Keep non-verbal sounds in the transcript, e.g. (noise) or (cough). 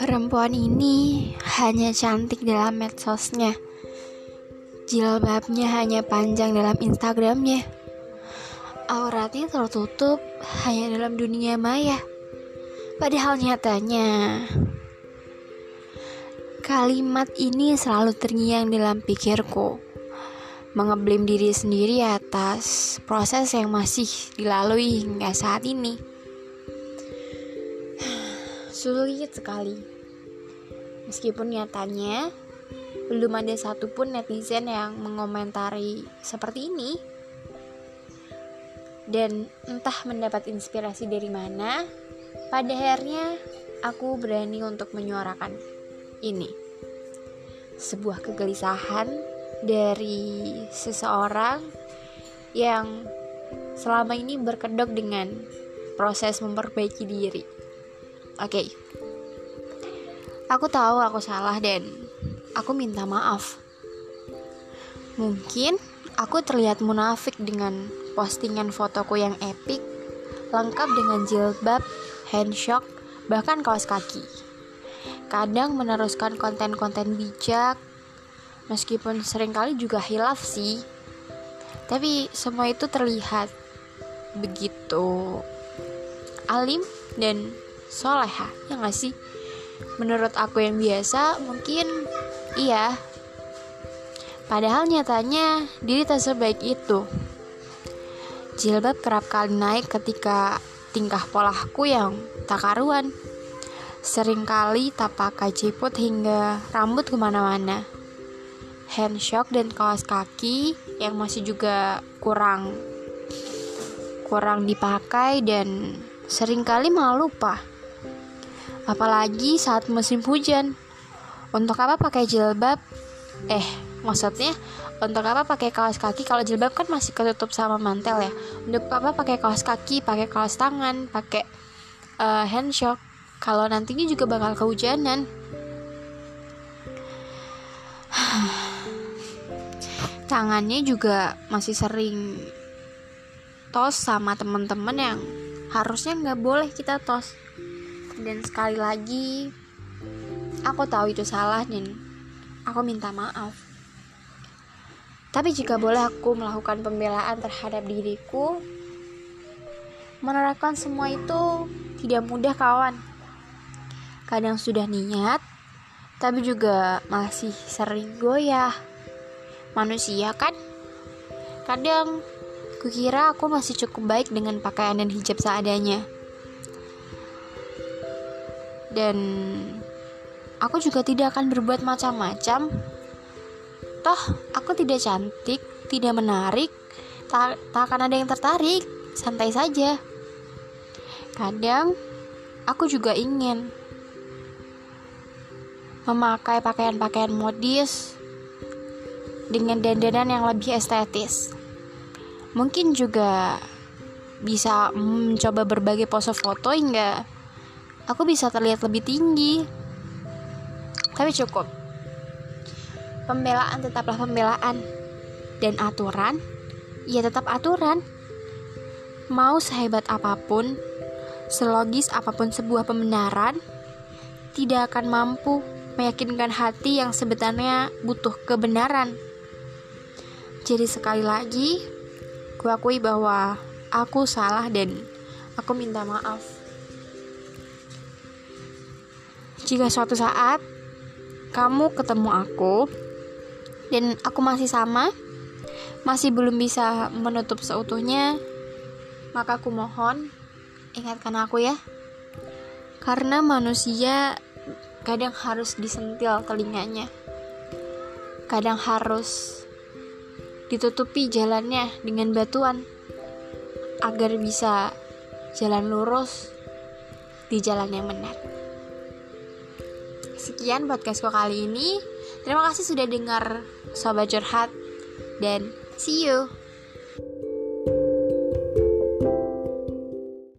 Perempuan ini hanya cantik dalam medsosnya. Jilbabnya hanya panjang dalam Instagramnya. Auratnya tertutup hanya dalam dunia maya. Padahal nyatanya kalimat ini selalu terngiang dalam pikirku. Mengeblim diri sendiri atas proses yang masih dilalui hingga saat ini (sighs) sulit sekali. Meskipun nyatanya belum ada satupun netizen yang mengomentari seperti ini. Dan entah mendapat inspirasi dari mana, pada akhirnya aku berani untuk menyuarakan ini. Sebuah kegelisahan dari seseorang yang selama ini berkedok dengan proses memperbaiki diri. Oke. Okay. Aku tahu aku salah dan aku minta maaf. Mungkin aku terlihat munafik dengan postingan fotoku yang epic, lengkap dengan jilbab, handshock, bahkan kaos kaki. Kadang meneruskan konten-konten bijak, meskipun sering kali juga hilaf sih. Tapi semua itu terlihat begitu alim dan soleha ya gak sih? Menurut aku yang biasa mungkin iya. Padahal nyatanya diri tak sebaik itu. Jilbab kerap kali naik ketika tingkah polaku yang tak karuan. Seringkali tak pakai ciput hingga rambut ke mana-mana handshock dan kaos kaki yang masih juga kurang kurang dipakai dan sering kali malah lupa apalagi saat musim hujan. Untuk apa pakai jilbab? Eh, maksudnya untuk apa pakai kaos kaki kalau jilbab kan masih ketutup sama mantel ya? Untuk apa pakai kaos kaki, pakai kaos tangan, pakai uh, handshock kalau nantinya juga bakal kehujanan. (sighs) Tangannya juga masih sering tos sama teman-teman yang harusnya nggak boleh kita tos. Dan sekali lagi aku tahu itu salah dan aku minta maaf. Tapi jika boleh aku melakukan pembelaan terhadap diriku menerapkan semua itu tidak mudah kawan. Kadang sudah niat tapi juga masih sering goyah manusia kan kadang kukira aku masih cukup baik dengan pakaian dan hijab seadanya dan aku juga tidak akan berbuat macam-macam. Toh, aku tidak cantik, tidak menarik, tak, tak akan ada yang tertarik, santai saja. Kadang, aku juga ingin memakai pakaian-pakaian modis dengan dandanan yang lebih estetis. Mungkin juga bisa mencoba berbagai pose foto hingga aku bisa terlihat lebih tinggi. Tapi cukup. Pembelaan tetaplah pembelaan. Dan aturan, ya tetap aturan. Mau sehebat apa pun, selogis apa pun sebuah pembenaran, tidak akan mampu meyakinkan hati yang sebenarnya butuh kebenaran. Jadi sekali lagi, kuakui bahwa aku salah dan aku minta maaf. Jika suatu saat kamu ketemu aku dan aku masih sama, masih belum bisa menutup seutuhnya, maka aku mohon ingatkan aku ya. Karena manusia kadang harus disentil telinganya. Kadang harus ditutupi jalannya dengan batuan agar bisa jalan lurus di jalan yang benar. Sekian podcastku kali ini. Terima kasih sudah dengar Sobat Curhat dan see you.